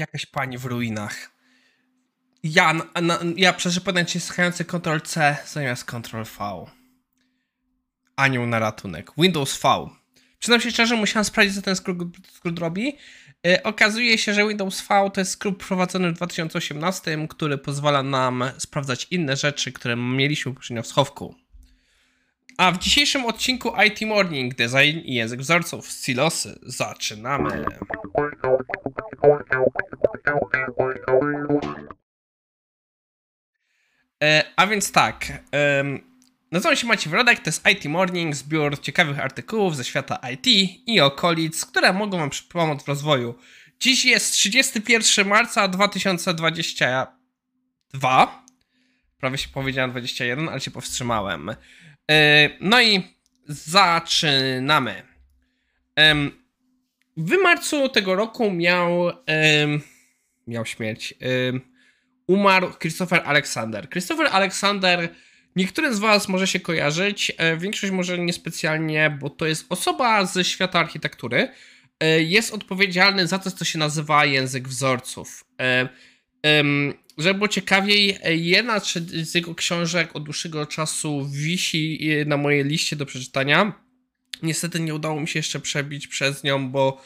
jakaś pani w ruinach. Ja, na, na, ja przeżyłem naciskający Ctrl-C zamiast Ctrl-V. Anioł na ratunek. Windows V. Przyznam się szczerze, musiałem sprawdzić, co ten skrót, robi. Yy, okazuje się, że Windows V to jest skrót prowadzony w 2018, który pozwala nam sprawdzać inne rzeczy, które mieliśmy poprzednio w schowku. A w dzisiejszym odcinku IT Morning Design i język wzorców Silosy zaczynamy. E, a więc tak. E, nazywam się Maciej Wrodek, to jest IT Morning, zbiór ciekawych artykułów ze świata IT i okolic, które mogą Wam pomóc w rozwoju. Dziś jest 31 marca 2022. Prawie się powiedziałem 21, ale się powstrzymałem. E, no i zaczynamy. W marcu tego roku miał miał śmierć. Umarł Christopher Alexander. Christopher Alexander Niektórym z Was może się kojarzyć, e, większość może niespecjalnie, bo to jest osoba ze świata architektury. E, jest odpowiedzialny za to, co się nazywa język wzorców. Żeby było ciekawiej, jedna z jego książek od dłuższego czasu wisi na mojej liście do przeczytania. Niestety nie udało mi się jeszcze przebić przez nią, bo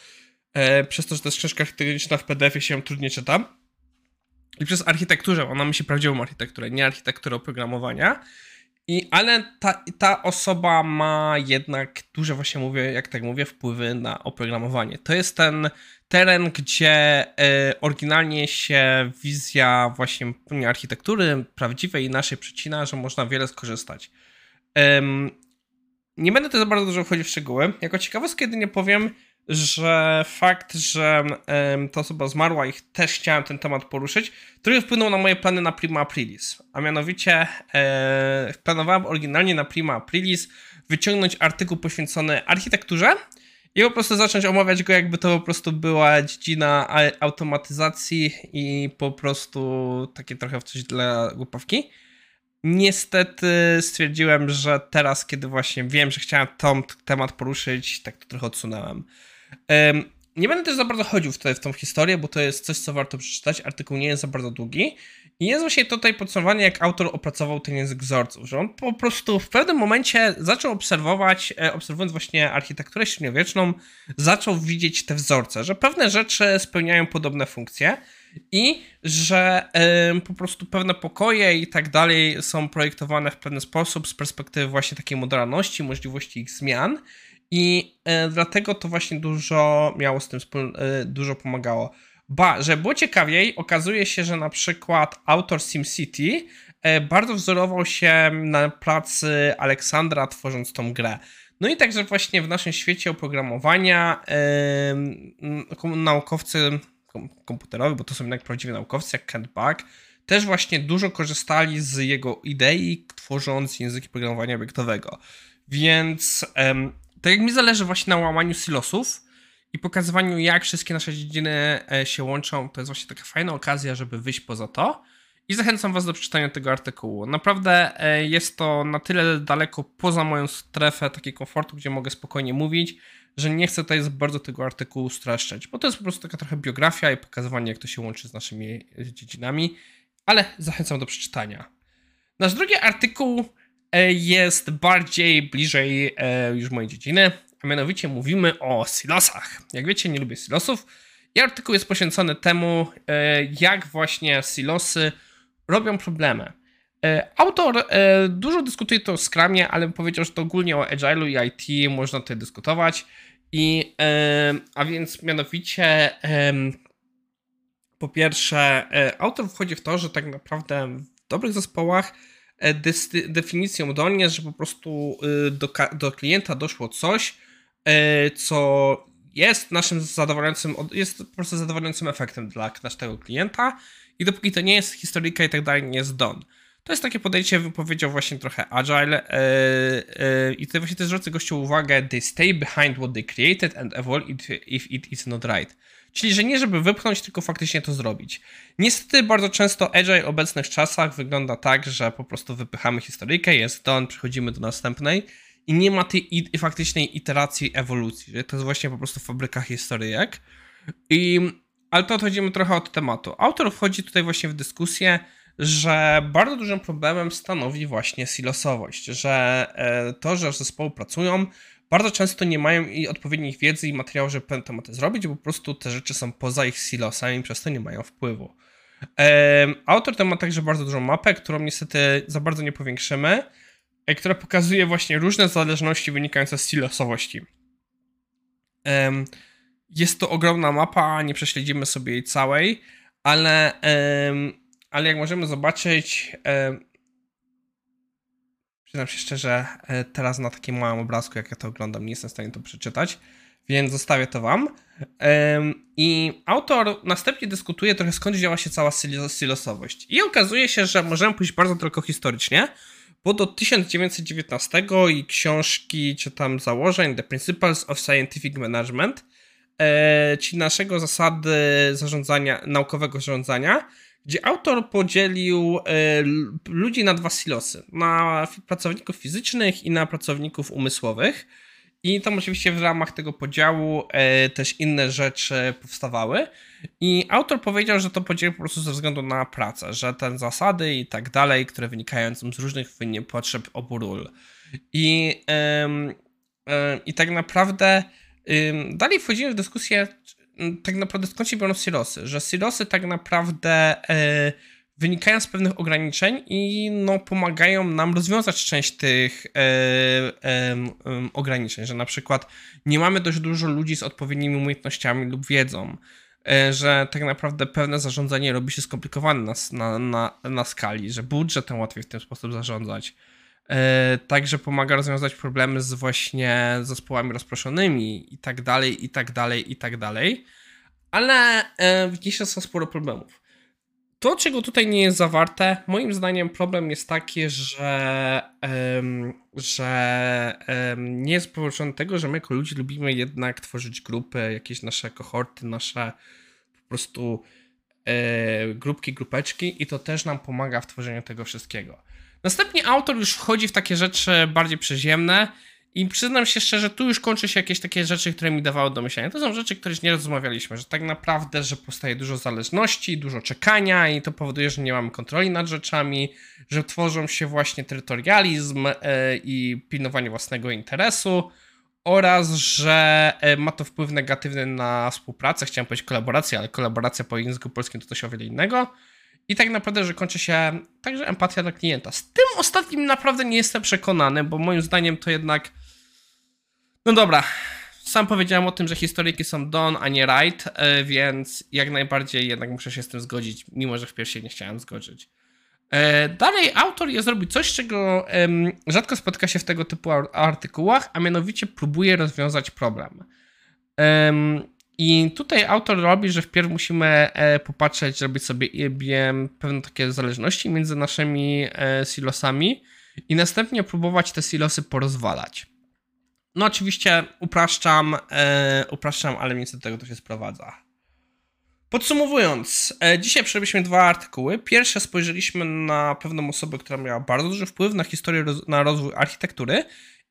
e, przez to, że to jest książka architektoniczna w PDF-ie się ją czytam. I przez architekturę, ona myśli prawdziwą architekturę, nie architekturę oprogramowania. I, ale ta, ta osoba ma jednak duże, właśnie mówię, jak tak mówię, wpływy na oprogramowanie. To jest ten teren, gdzie e, oryginalnie się wizja właśnie architektury prawdziwej i naszej przecina, że można wiele skorzystać. nie będę tutaj za bardzo dużo wchodzić w szczegóły. Jako ciekawostkę jedynie powiem, że fakt, że um, ta osoba zmarła i też chciałem ten temat poruszyć, trochę wpłynął na moje plany na Prima Aprilis. A mianowicie e, planowałem oryginalnie na Prima Aprilis wyciągnąć artykuł poświęcony architekturze i po prostu zacząć omawiać go, jakby to po prostu była dziedzina automatyzacji i po prostu takie trochę coś dla głupawki. Niestety stwierdziłem, że teraz, kiedy właśnie wiem, że chciałem ten temat poruszyć, tak to trochę odsunąłem. Nie będę też za bardzo chodził te, w tą historię, bo to jest coś, co warto przeczytać. Artykuł nie jest za bardzo długi. I jest właśnie tutaj podsumowanie, jak autor opracował ten język wzorców, że on po prostu w pewnym momencie zaczął obserwować, e, obserwując właśnie architekturę średniowieczną, zaczął widzieć te wzorce, że pewne rzeczy spełniają podobne funkcje i że po prostu pewne pokoje i tak dalej są projektowane w pewien sposób z perspektywy właśnie takiej modalności, możliwości ich zmian i e, dlatego to właśnie dużo miało z tym e, dużo pomagało. Ba, że było ciekawiej, okazuje się, że na przykład autor SimCity e, bardzo wzorował się na pracy Aleksandra tworząc tą grę. No i także właśnie w naszym świecie oprogramowania naukowcy komputerowi, bo to są jednak prawdziwi naukowcy, jak Kent Buck, też właśnie dużo korzystali z jego idei, tworząc języki programowania obiektowego. Więc tak jak mi zależy właśnie na łamaniu silosów i pokazywaniu, jak wszystkie nasze dziedziny e, się łączą, to jest właśnie taka fajna okazja, żeby wyjść poza to. I zachęcam Was do przeczytania tego artykułu. Naprawdę e, jest to na tyle daleko poza moją strefę takiego komfortu, gdzie mogę spokojnie mówić, że nie chcę tutaj bardzo tego artykułu streszczać, bo to jest po prostu taka trochę biografia i pokazywanie, jak to się łączy z naszymi dziedzinami, ale zachęcam do przeczytania. Nasz drugi artykuł E, jest bardziej bliżej e, już mojej dziedziny, a mianowicie mówimy o silosach. Jak wiecie, nie lubię silosów i artykuł jest poświęcony temu, e, jak właśnie silosy robią problemy. Autor dużo dyskutuje to o Scrumie, ale powiedział, że to ogólnie o Agile'u i IT można tutaj dyskutować. I, a więc mianowicie po pierwsze, autor wchodzi w to, że tak naprawdę w dobrych zespołach E, definicją Doni jest, że po prostu y, do, do klienta doszło coś, e, co jest naszym zadowalającym, jest po prostu zadowalającym efektem dla naszego klienta i dopóki to nie jest historyjka i tak dalej, nie jest don. To jest takie podejście, wypowiedział właśnie trochę agile yy, i tutaj właśnie też zwrócę gościu uwagę, they stay behind what they created and evolve if it is not right. Czyli, że nie żeby wypchnąć, tylko faktycznie to zrobić. Niestety bardzo często Agile w obecnych czasach wygląda tak, że po prostu wypychamy historyjkę, jest done, przechodzimy do następnej i nie ma tej faktycznej iteracji ewolucji, że to jest właśnie po prostu fabryka historyjek. I ale to odchodzimy trochę od tematu. Autor wchodzi tutaj właśnie w dyskusję, że bardzo dużym problemem stanowi właśnie silosowość, że e, to, że zespoły pracują, bardzo często nie mają i odpowiednich wiedzy i materiałów, żeby pewne tematy zrobić, bo po prostu te rzeczy są poza ich silosami, przez to nie mają wpływu. Autor ten ma także bardzo dużą mapę, którą niestety za bardzo nie powiększymy, e, która pokazuje właśnie różne zależności wynikające z silosowości. Jest to ogromna mapa, nie prześledzimy sobie jej całej, ale, ale jak możemy zobaczyć, przyznam się szczerze, e, teraz na takim małym obrazku, jak ja to oglądam, nie jestem w stanie to przeczytać, więc zostawię to wam. I autor następnie dyskutuje trochę skąd działa się cała silosowość. I okazuje się, że możemy pójść bardzo tylko historycznie, bo do 1919 i książki czy tam założeń The Principles of Scientific Management, e, czyli naszego zasady zarządzania, naukowego zarządzania, gdzie autor podzielił e, ludzi na dwa silosy, na pracowników fizycznych i na pracowników umysłowych. I tam oczywiście w ramach tego podziału e, też inne rzeczy powstawały. I autor powiedział, że to podzielił po prostu ze względu na pracę, że te zasady i tak dalej, które wynikają z różnych potrzeb obu ról. I, i tak naprawdę dalej wchodzimy w dyskusję, tak naprawdę skąd się biorą silosy, że silosy tak naprawdę e, wynikają z pewnych ograniczeń i no, pomagają nam rozwiązać część tych e, e, ograniczeń, że na przykład nie mamy dość dużo ludzi z odpowiednimi umiejętnościami lub wiedzą, e, że tak naprawdę pewne zarządzanie robi się skomplikowane na, na, na, na skali, że budżetem łatwiej w ten sposób zarządzać. E, także pomaga rozwiązać problemy z właśnie zespołami rozproszonymi i tak dalej, i tak dalej, i tak dalej. Ale e, jeszcze są sporo problemów. To, czego tutaj nie jest zawarte, moim zdaniem problem jest taki, że, że nie jest połączony tego, że my jako ludzie lubimy jednak tworzyć grupy, jakieś nasze kohorty, nasze po prostu e, grupki, grupeczki i to też nam pomaga w tworzeniu tego wszystkiego. Następnie autor już wchodzi w takie rzeczy bardziej przyziemne i przyznam się szczerze, tu już kończy się jakieś takie rzeczy, które mi dawały do myślenia. To są rzeczy, które nie rozmawialiśmy, że tak naprawdę, że powstaje dużo zależności, dużo czekania i to powoduje, że nie mamy kontroli nad rzeczami, że tworzą się właśnie terytorializm yy, i pilnowanie własnego interesu oraz, że yy, ma to wpływ negatywny na współpracę. Chciałem powiedzieć kolaborację, ale kolaboracja po języku polskim to coś o wiele innego. I tak naprawdę, że kończy się także empatia dla klienta. Z tym ostatnim naprawdę nie jestem przekonany, bo moim zdaniem to jednak no dobra, sam powiedziałem o tym, że historyki są Don, a nie Right, e, więc jak najbardziej jednak muszę się z tym zgodzić, mimo że w pierwszej nie chciałem zgodzić. E, dalej autor je zrobi coś, czego rzadko spotyka się w tego typu artykułach, a mianowicie próbuje rozwiązać problem. I tutaj autor robi, że wpierw musimy e, popatrzeć, zrobić sobie pewne takie zależności między naszymi silosami i następnie próbować te silosy porozwalać. No oczywiście upraszczam, e, upraszczam, ale niestety do tego to się sprowadza. Podsumowując, e, dzisiaj przerobiliśmy dwa artykuły. Pierwsze spojrzeliśmy na pewną osobę, która miała bardzo duży wpływ na historię, na rozwój architektury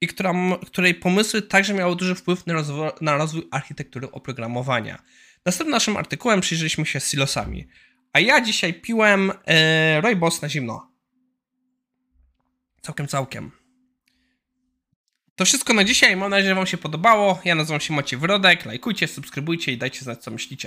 i która, której pomysły także miały duży wpływ na rozwój, na rozwój architektury oprogramowania. Następnym naszym artykułem przyjrzeliśmy się silosami. A ja dzisiaj piłem e, Roybos na zimno. Całkiem, całkiem. To wszystko na dzisiaj. Mam nadzieję, że Wam się podobało. Ja nazywam się Maciej Wrodek. Lajkujcie, subskrybujcie i dajcie znać, co myślicie.